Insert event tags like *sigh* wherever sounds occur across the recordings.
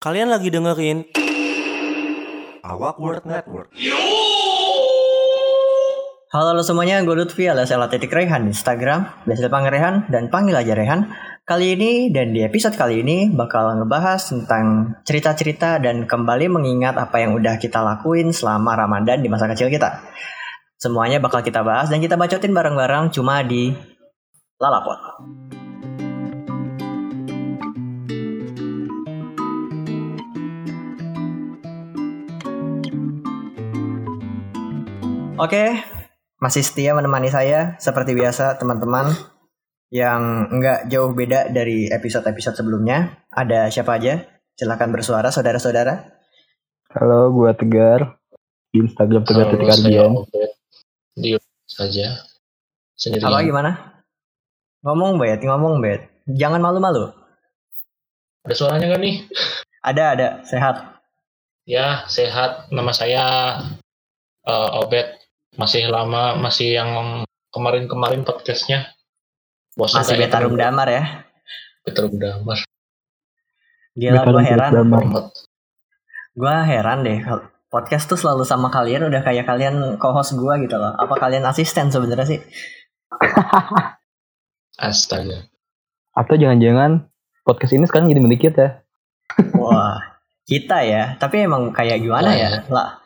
Kalian lagi dengerin Awak World Network. Halo, halo semuanya, gue Lutfi alias Ella Titik Rehan di Instagram, biasa dipanggil Rehan dan panggil aja Rehan. Kali ini dan di episode kali ini bakal ngebahas tentang cerita-cerita dan kembali mengingat apa yang udah kita lakuin selama Ramadan di masa kecil kita. Semuanya bakal kita bahas dan kita bacotin bareng-bareng cuma di Lalapot. Oke, masih setia menemani saya seperti biasa teman-teman yang nggak jauh beda dari episode-episode sebelumnya. Ada siapa aja? Silahkan bersuara saudara-saudara. Halo, gua Tegar di Instagram Tegar Halo, Titik saya Ardian. Di saja sendirian. Halo gimana? Ngomong bet, ngomong bet. Jangan malu-malu. Ada suaranya kan nih? Ada, ada. Sehat. Ya, sehat. Nama saya eh, Obed. Masih lama, masih yang kemarin-kemarin podcastnya. Bosan Masih betarum terus- damar ya. Betarum damar. Gila, gue heran. Gue heran deh. Podcast tuh selalu sama kalian, udah kayak kalian co-host gue gitu loh. Apa kalian asisten sebenarnya sih? *laughs* Astaga. Atau jangan-jangan podcast ini sekarang jadi sedikit ya? Wah, kita ya. Tapi emang kayak gimana ya? Lah,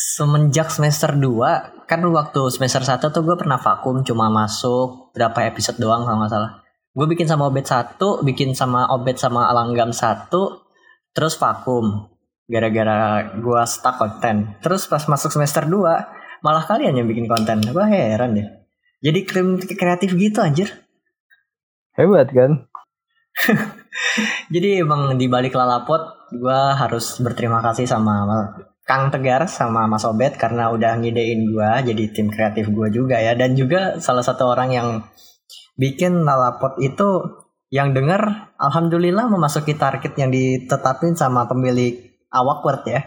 semenjak semester 2, kan waktu semester 1 tuh gue pernah vakum cuma masuk berapa episode doang kalau nggak salah. Gue bikin sama Obet 1, bikin sama Obet sama Alanggam 1, terus vakum. Gara-gara gue stuck konten. Terus pas masuk semester 2, malah kalian yang bikin konten. Gue heran deh. Jadi krim kreatif gitu anjir. Hebat kan? *laughs* Jadi emang di balik lalapot gue harus berterima kasih sama Kang Tegar sama Mas Obet karena udah ngidein gue jadi tim kreatif gue juga ya dan juga salah satu orang yang bikin lalapot itu yang denger alhamdulillah memasuki target yang ditetapin sama pemilik Awkward ya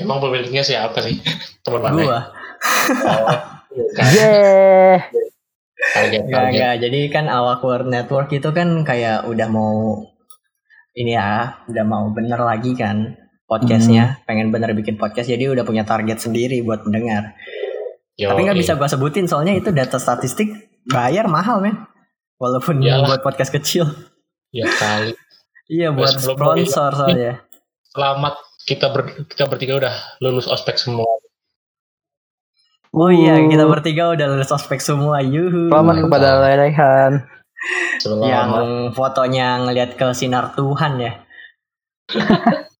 Emang pemiliknya siapa sih? *laughs* Teman mana? gue Oh, kan. Yeah. Target, target. enggak. Jadi kan Awkward Network itu kan kayak udah mau ini ya, udah mau bener lagi kan podcastnya, pengen bener bikin podcast jadi udah punya target sendiri buat mendengar. Yo, Tapi nggak bisa gua sebutin soalnya itu data statistik bayar mahal men. Walaupun Iyalah. buat podcast kecil. Ya kali. *laughs* Iya buat sponsor soalnya. Selamat kita ber, kita bertiga udah lulus ospek semua. Oh iya kita bertiga udah lulus ospek semua. Yuhu. Selamat Mantap. kepada. Selamat. Yang fotonya ngelihat ke sinar Tuhan ya. *laughs*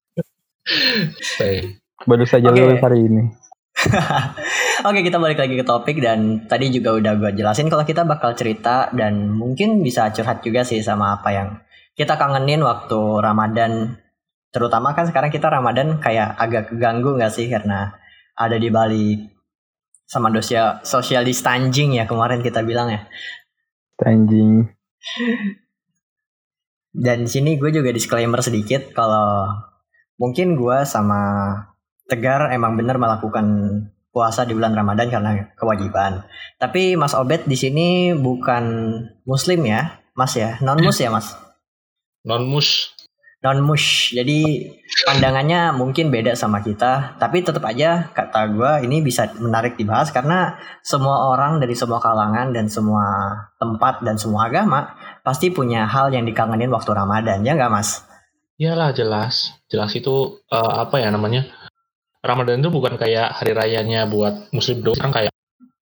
Eh, Baru saja Oke. lulus hari ini. *laughs* Oke kita balik lagi ke topik dan tadi juga udah gue jelasin kalau kita bakal cerita dan mungkin bisa curhat juga sih sama apa yang kita kangenin waktu Ramadan. Terutama kan sekarang kita Ramadan kayak agak keganggu nggak sih karena ada di balik sama dosia social distancing ya kemarin kita bilang ya. Anjing. Dan di sini gue juga disclaimer sedikit kalau mungkin gue sama Tegar emang bener melakukan puasa di bulan Ramadan karena kewajiban. Tapi Mas Obet di sini bukan Muslim ya, Mas ya, non mus ya Mas, non mus. non mus. Jadi pandangannya mungkin beda sama kita, tapi tetap aja kata gue ini bisa menarik dibahas karena semua orang dari semua kalangan dan semua tempat dan semua agama pasti punya hal yang dikangenin waktu Ramadan ya nggak Mas? Iyalah jelas. Jelas itu eh, apa ya namanya? Ramadan itu bukan kayak hari rayanya buat muslim doang, sekarang kayak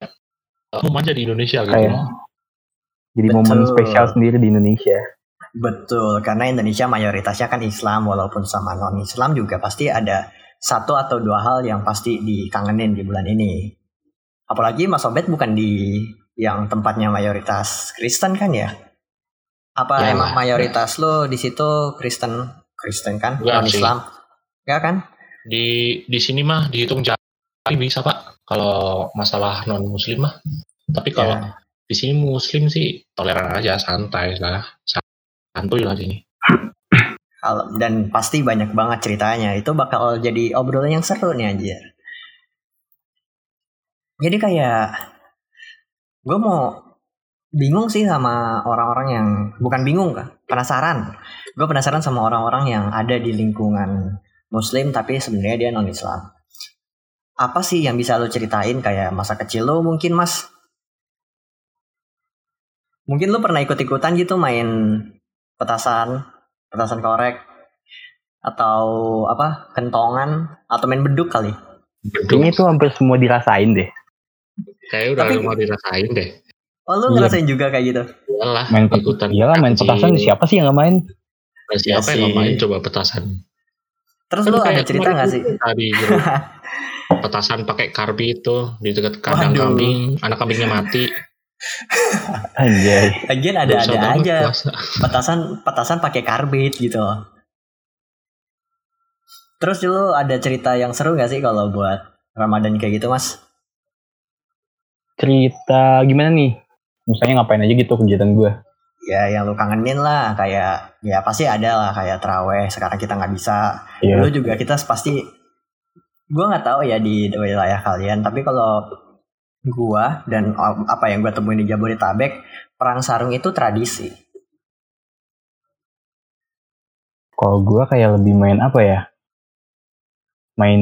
eh, umum aja di Indonesia gitu. Kayak jadi Betul. momen spesial sendiri di Indonesia. Betul, karena Indonesia mayoritasnya kan Islam, walaupun sama non-Islam juga pasti ada satu atau dua hal yang pasti dikangenin di bulan ini. Apalagi Mas Obet bukan di yang tempatnya mayoritas Kristen kan ya? Apa Ya, emang mayoritas lo di situ Kristen Kristen kan, Enggak sih. non-Islam? Enggak kan? Di di sini mah dihitung jari bisa pak. Kalau masalah non muslim mah. Tapi kalau Ya. di sini muslim sih toleran aja, santai lah, santuy lah sini. Dan pasti banyak banget ceritanya. Itu bakal jadi obrolan yang seru nih anjir. Jadi kayak gue mau bingung sih sama orang-orang yang bukan bingung kan penasaran gue penasaran sama orang-orang yang ada di lingkungan muslim tapi sebenarnya dia non Islam apa sih yang bisa lo ceritain kayak masa kecil lo mungkin mas mungkin lo pernah ikut-ikutan gitu main petasan petasan korek atau apa kentongan atau main beduk kali Kayaknya itu hampir semua dirasain deh. Kayak udah Tapi- mau dirasain deh. Oh lo Iya. ngerasain juga kayak gitu Iyalah, Main pet- ikutan. Iya lah main petasan siapa sih yang nggak main? Nah, siapa Ya yang nggak sih. main coba petasan? terus Kan lo ada cerita nggak sih Tadi *laughs* petasan pakai karbi itu di dekat kandang Waduh. kambing, anak kambingnya mati. *laughs* Anjay. Lagian ada Dosa ada banget aja puasa. petasan petasan pakai karbit gitu. Terus dulu ada cerita yang seru gak sih kalau buat Ramadan kayak gitu mas? Cerita gimana nih? Misalnya ngapain aja gitu kegiatan gue? Ya yang lu kangenin lah kayak ya pasti ada lah kayak teraweh sekarang kita nggak bisa. Iya. Dulu juga kita pasti gue nggak tahu ya di wilayah kalian tapi kalau gua dan apa yang gua temuin di Jabodetabek perang sarung itu tradisi. Kalau gue kayak lebih main apa ya? Main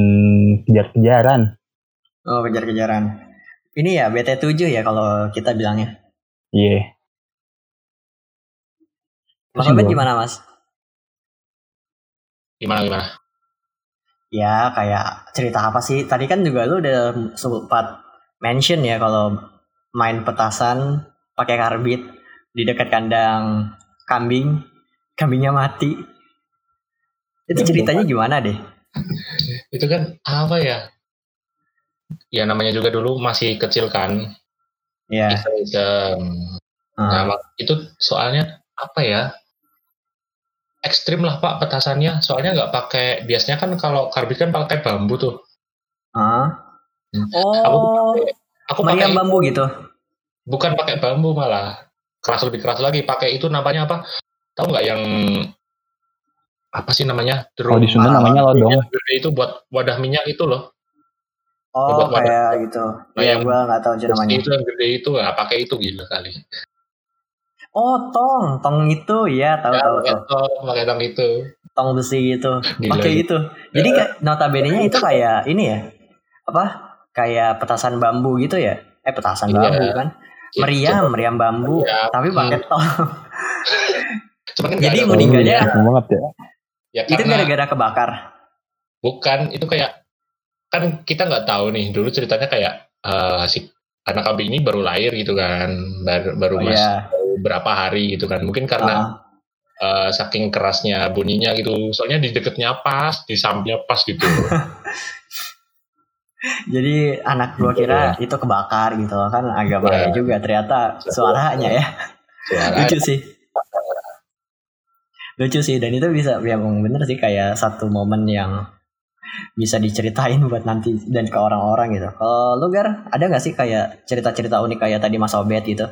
kejar-kejaran. Oh kejar-kejaran. Ini ya BT7 ya kalau kita bilangnya. Iya. Mas Masih Obed belum. gimana mas? Gimana gimana? Ya kayak cerita apa sih? Tadi kan juga lu udah sempat mention ya kalau main petasan pakai karbit di dekat kandang kambing, kambingnya mati. Itu Ya, ceritanya gimana deh? Itu kan apa ya? Ya namanya juga dulu masih kecil kan. Ya. Iseng-iseng. ah. Nah, mak- itu soalnya apa ya? Ekstrim lah pak petasannya. Soalnya nggak pakai. Biasanya kan kalau karbit kan pakai bambu tuh. Ah. Hmm. Oh, Aku meriam pakai bambu gitu. bukan pakai bambu malah keras lebih keras lagi. Pakai itu namanya apa? Tahu nggak yang apa sih namanya? Kalau di Sunda namanya lodong. Itu buat wadah minyak itu loh. Oh, Buat wadah. kayak gitu. Oh, Ya, yang- gua nggak tahu namanya. itu yang gede itu, nah, pakai itu gila kali. Oh, tong, tong itu ya, tahu Ya, tahu pakai tong, pakai tong itu. Tong besi gitu. Pakai itu. Jadi kayak notabene-nya itu kayak ini ya. Apa? Kayak petasan bambu gitu ya? Eh, petasan Iya. bambu kan. Meriam, meriam bambu, Meriam. tapi pakai tong. *laughs* Cuman kan Jadi nggak meninggalnya- banget ya. Ya, itu karena- gara-gara kebakar. bukan itu kayak kan kita nggak tahu nih dulu ceritanya kayak eh, si anak kambing ini baru lahir gitu kan baru baru Oh, mas iya. baru berapa hari gitu kan mungkin karena Ah. eh, saking kerasnya bunyinya gitu soalnya di deketnya pas di sampingnya pas gitu *laughs* Jadi anak gua kira itu kebakar gitu kan agak bahaya Iya. juga ternyata suaranya ya. suara Lucu sih. Lucu sih dan itu bisa ya bener sih kayak satu momen yang bisa diceritain buat nanti dan ke orang-orang gitu. Kalau lu Gar, ada gak sih kayak cerita-cerita unik kayak tadi Mas Obet gitu?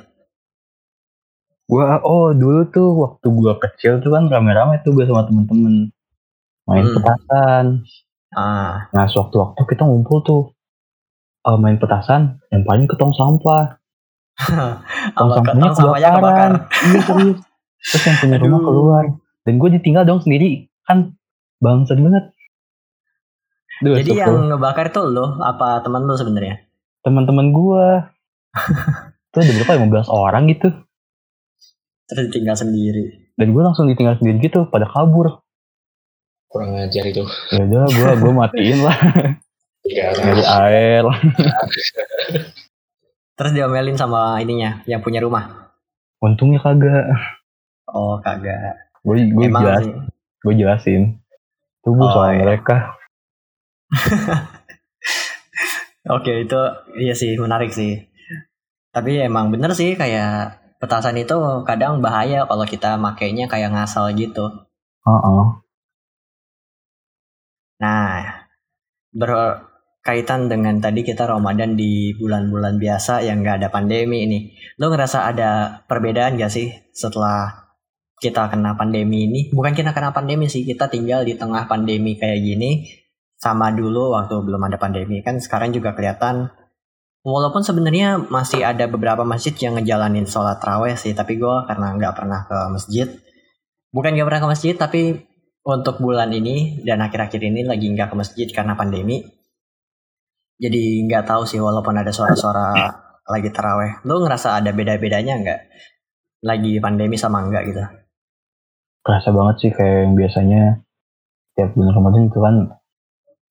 Gua oh dulu tuh waktu gua kecil tuh kan rame-rame tuh gue sama temen-temen main Hmm. petasan. Ah, Nah sewaktu-waktu kita ngumpul tuh eh, main petasan, yang paling ke tong sampah. *laughs* Tong apa sampahnya tong sampahnya kebakar. Iya serius. Terus yang punya rumah keluar. Dan gue ditinggal dong sendiri. Kan bangsat banget. Duh, Jadi astagfirullah. yang ngebakar itu lo apa teman lu sebenarnya? teman-teman gua tuh ada berapa 15 orang gitu Terus tinggal sendiri. dan gue langsung ditinggal sendiri gitu pada kabur kurang ajar itu ya udah gue *laughs* gue matiin lah ya nyari air Terus diomelin sama ininya yang punya rumah. untungnya kagak Oh, kagak. gue gue Emang jelas sih. gue jelasin tunggu Oh, soal iya. mereka *laughs* Oke itu iya sih menarik sih. Tapi emang bener sih kayak petasan itu kadang bahaya kalau kita makainya kayak ngasal gitu. Heeh. Nah berkaitan dengan tadi kita Ramadan di bulan-bulan biasa yang nggak ada pandemi ini. Lo ngerasa ada perbedaan gak sih setelah kita kena pandemi ini? Bukan kita kena pandemi sih, kita tinggal di tengah pandemi kayak gini sama dulu waktu belum ada pandemi kan sekarang juga kelihatan Walaupun sebenarnya masih ada beberapa masjid yang ngejalanin sholat raweh sih, tapi gue karena nggak pernah ke masjid, bukan nggak pernah ke masjid, tapi untuk bulan ini dan akhir-akhir ini lagi nggak ke masjid karena pandemi. Jadi nggak tahu sih walaupun ada suara-suara lagi teraweh, lo ngerasa ada beda-bedanya nggak? Lagi pandemi sama enggak gitu? Kerasa banget sih kayak yang biasanya tiap bulan Ramadan itu kan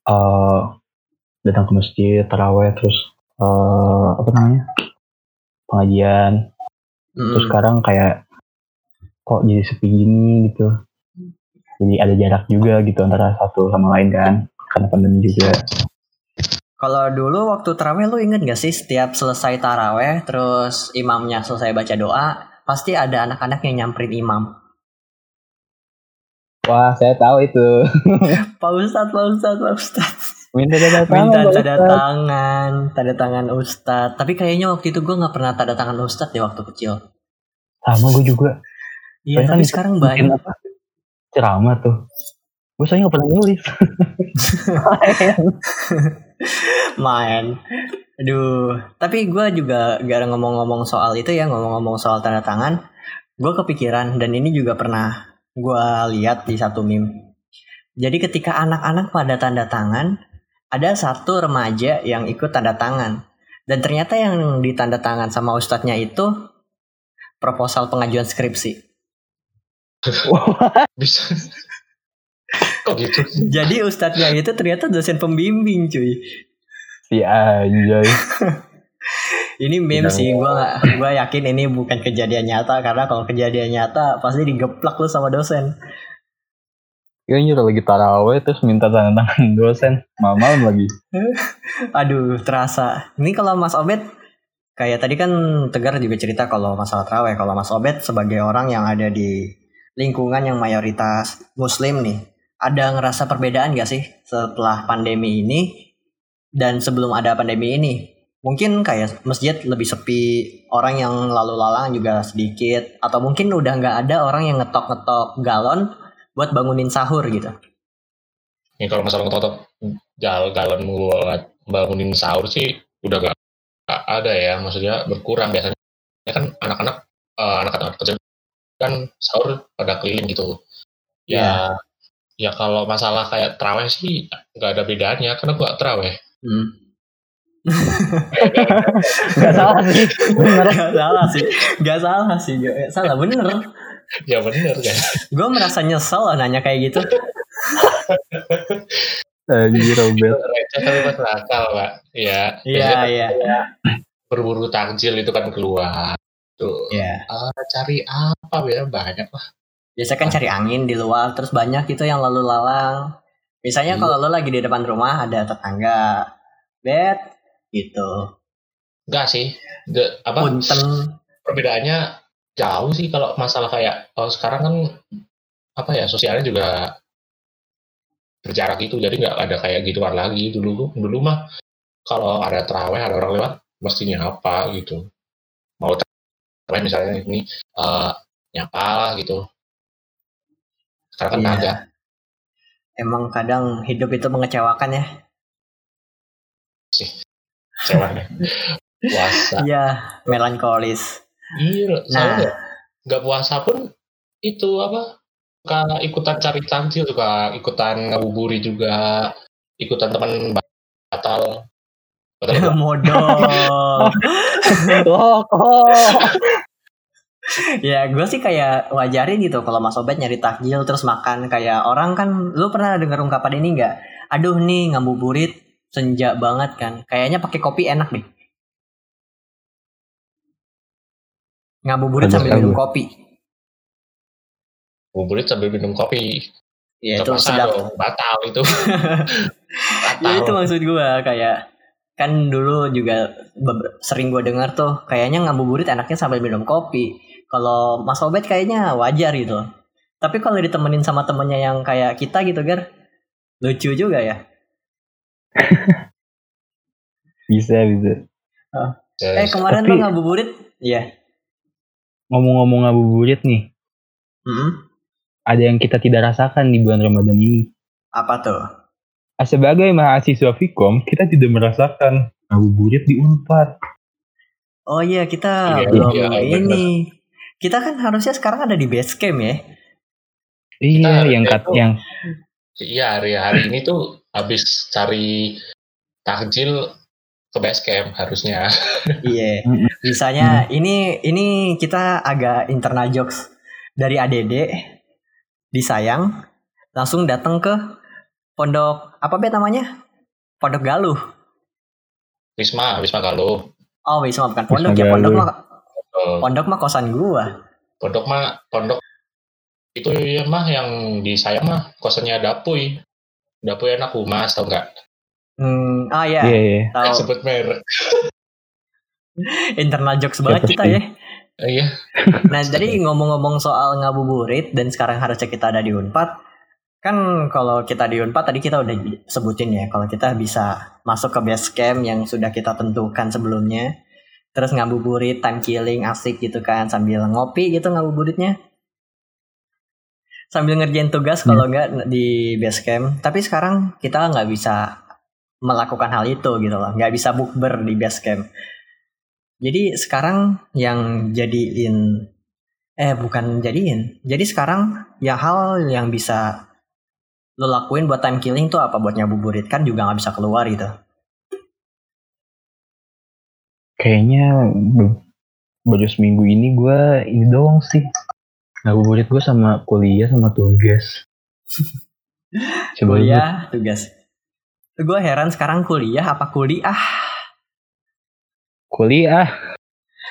eh datang ke masjid, taraweh, terus eh apa namanya pengajian. Terus Mm, sekarang kayak kok jadi sepi gini gitu. Jadi ada jarak juga gitu antara satu sama lain kan, karena pandemi juga. Kalau dulu waktu taraweh lu inget gak sih setiap selesai taraweh terus imamnya selesai baca doa pasti ada anak-anak yang nyamperin imam. Wah, saya tahu itu. *laughs* Pak Ustadz, Pak Ustadz, Pak Ustadz. Minta tanda tangan. Minta tanda Ustadz. tangan, tanda tangan Ustadz. Tapi kayaknya waktu itu gue nggak pernah tanda tangan Ustadz di waktu kecil. Sama gue juga. Iya, tapi kan sekarang banyak. apa? Ceramah tuh. Gue soalnya gak pernah nulis. *laughs* Main. Aduh, tapi gue juga gak ada ngomong-ngomong soal itu ya, ngomong-ngomong soal tanda tangan. Gue kepikiran dan ini juga pernah gue lihat di satu meme. Jadi ketika anak-anak pada tanda tangan, ada satu remaja yang ikut tanda tangan. Dan ternyata yang ditanda tangan sama ustadznya itu proposal pengajuan skripsi. *laughs* Bisa. Kok gitu? Jadi ustadznya itu ternyata dosen pembimbing cuy. Si anjay. *laughs* Ini meme sih, gua gua yakin ini bukan kejadian nyata karena kalau kejadian nyata pasti digeplak lu sama dosen. Gue nyuruh lagi taraweh terus minta tanda tangan dosen. Malam lagi. *laughs* Aduh, terasa. Ini kalau Mas Obet kayak tadi kan Tegar juga cerita kalau masalah terawih, kalau Mas Obet sebagai orang yang ada di lingkungan yang mayoritas muslim nih, ada ngerasa perbedaan gak sih setelah pandemi ini dan sebelum ada pandemi ini? Mungkin kayak masjid lebih sepi, orang yang lalu lalang juga sedikit, atau mungkin udah nggak ada orang yang ngetok-ngetok galon buat bangunin sahur gitu. Ini kalau masalah ngetok gal galon buat bangunin sahur sih udah gak, ada ya, maksudnya berkurang biasanya kan anak-anak eh, anak-anak kecil kan sahur pada keliling gitu. Ya, ya kalau masalah kayak teraweh sih nggak ada bedanya karena gua teraweh. Hmm. *laughs* Gak salah sih. Bener. Gak salah sih, gak salah sih, gak salah bener. Ya bener kan. Gue merasa nyesel loh nanya kayak gitu. Anjir Robert. Receh tapi masuk akal pak. Ya. Iya biasanya iya. Berburu takjil itu kan keluar. Tuh. Iya. Ah, cari apa ya banyak lah. Biasanya kan cari angin di luar, terus banyak gitu yang lalu lalang. Misalnya Iya. kalau lo lagi di depan rumah ada tetangga, bed, gitu. Enggak sih. The, apa Punten, perbedaannya jauh sih kalau masalah kayak kalau sekarang kan apa ya sosialnya juga berjarak itu jadi nggak ada kayak gituan lagi dulu dulu mah kalau ada teraweh ada orang lewat mesti nyapa gitu mau teraweh misalnya ini eh, nyapa lah gitu sekarang kan Iya. emang kadang hidup itu mengecewakan ya. Ceweknya puasa Iya, melankolis. iya Nah. nggak puasa pun itu apa suka ikutan cari takjil suka ikutan ngabuburit juga ikutan teman batal batal *laughs* Modal. *laughs* Oh, kok. ya gue sih kayak wajarin gitu kalau Mas Obet nyari takjil terus makan kayak orang kan lu pernah dengar ungkapan ini nggak aduh nih ngabuburit senja banget kan. Kayaknya pakai kopi enak deh. Ngabuburit sambil minum gue. kopi. Ngabuburit sambil minum kopi. Ya itu sedap. dong batal itu. *laughs* Ya itu maksud gue kayak kan dulu juga sering gue dengar tuh kayaknya ngabuburit enaknya sambil minum kopi. Kalau Mas Obet kayaknya wajar gitu. Tapi kalau ditemenin sama temennya yang kayak kita gitu gar lucu juga ya *laughs* Bisa, bisa. eh kemarin Tapi- lo ngabuburit iya Ngomong-ngomong ngabuburit nih, Mm-mm. ada yang kita tidak rasakan di bulan Ramadan ini. apa tuh Ah, Sebagai mahasiswa Vkom, kita tidak merasakan ngabuburit di Unpad. Oh iya kita Iya, belum iya, bener. ini. Kita kan harusnya sekarang ada di base camp ya. Iya, Nah, yang kat yang Iya hari-hari ini tuh habis cari takjil ke base camp harusnya. *laughs* Iya. Mm-mm. Misalnya ini ini kita agak internal jokes dari ADD disayang langsung datang ke pondok apa bet namanya? Pondok Galuh. Wisma, Wisma Galuh. Oh, Wisma bukan pondok Wisma ya, pondok mah pondok mah kosan gua. Pondok mah pondok itu ya mah yang di saya mah kosannya Dapuy. Dapuy anak humas tau nggak? Hmm, ah ya, iya iya. tahu. Sebut merek. *laughs* Internal jokes banget kita ya. Iya. Nah, jadi ngomong-ngomong soal ngabuburit dan sekarang harusnya kita ada di Unpad. Kan kalau kita di Unpad tadi kita udah sebutin ya, kalau kita bisa masuk ke base camp yang sudah kita tentukan sebelumnya. Terus ngabuburit, time killing, asik gitu kan sambil ngopi gitu ngabuburitnya. Sambil ngerjain tugas kalau nggak di base camp. Tapi sekarang kita nggak bisa melakukan hal itu gitu loh. Nggak bisa bukber di base camp. Jadi sekarang yang jadiin eh bukan jadiin. Jadi sekarang ya hal yang bisa lo lakuin buat time killing tuh apa buat ngabuburit kan juga nggak bisa keluar gitu. Kayaknya baru seminggu ini gue ini doang sih. Ngabuburit gue sama kuliah sama tugas. *laughs* Coba Kuliah, tugas. Gue heran sekarang kuliah apa kuliah? kuliah.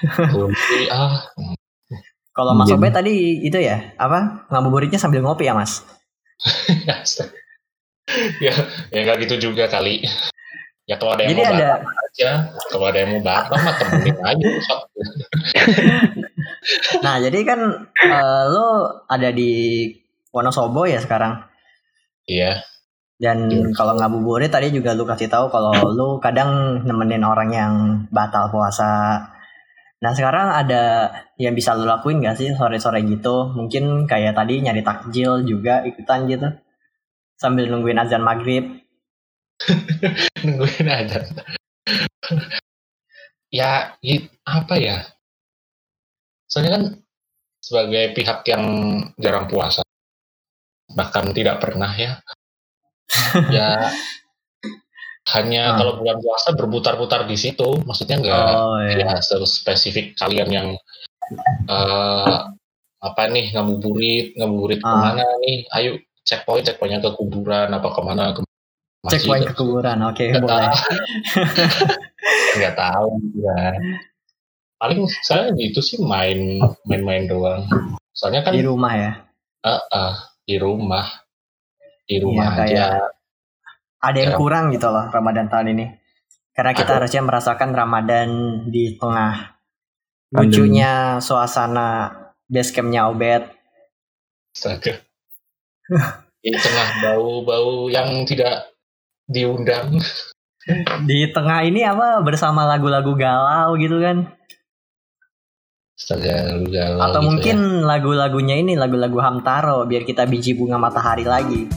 *laughs* Kunci ah. Kalau Mas Obe tadi itu ya apa ngabuburitnya sambil ngopi ya Mas? *laughs* ya, ya nggak gitu juga kali. Ya kalau ada yang Jadi mau ada batam aja, kalau ada yang mau batam mah temenin aja. Nah, jadi kan eh, lo ada di Wonosobo ya sekarang. Iya, Dan Iya. kalau ngabuburit tadi juga lu kasih tahu kalau lu kadang nemenin orang yang batal puasa. Nah sekarang ada yang bisa lu lakuin gak sih sore-sore gitu? Mungkin kayak tadi nyari takjil juga ikutan gitu. Sambil nungguin azan maghrib. *laughs* nungguin aja. ya, i- apa ya? Soalnya kan sebagai pihak yang jarang puasa, bahkan tidak pernah ya, *laughs* ya hanya Ah. kalau bulan puasa berputar-putar di situ, maksudnya nggak Oh iya. ya spesifik kalian yang eh apa nih ngabuburit ngabuburit Ah. ke mana nih ayo checkpoint checkpointnya ke kuburan apa ke mana ke poin ke kuburan. Oke Nggak boleh. *laughs* nggak tahu ya paling saya gitu sih main main-main doang soalnya kan Di rumah ya. eh, eh, di rumah di rumah Iya, aja kayak- Ada yang Ya. kurang gitu loh Ramadan tahun ini. Karena kita Ada. harusnya merasakan Ramadan di tengah lucunya suasana base campnya Obet. Astaga. di tengah bau-bau yang tidak diundang di tengah ini apa bersama lagu-lagu galau gitu kan galau atau gitu mungkin lagu-lagunya ini lagu-lagu Hamtaro biar kita biji bunga matahari lagi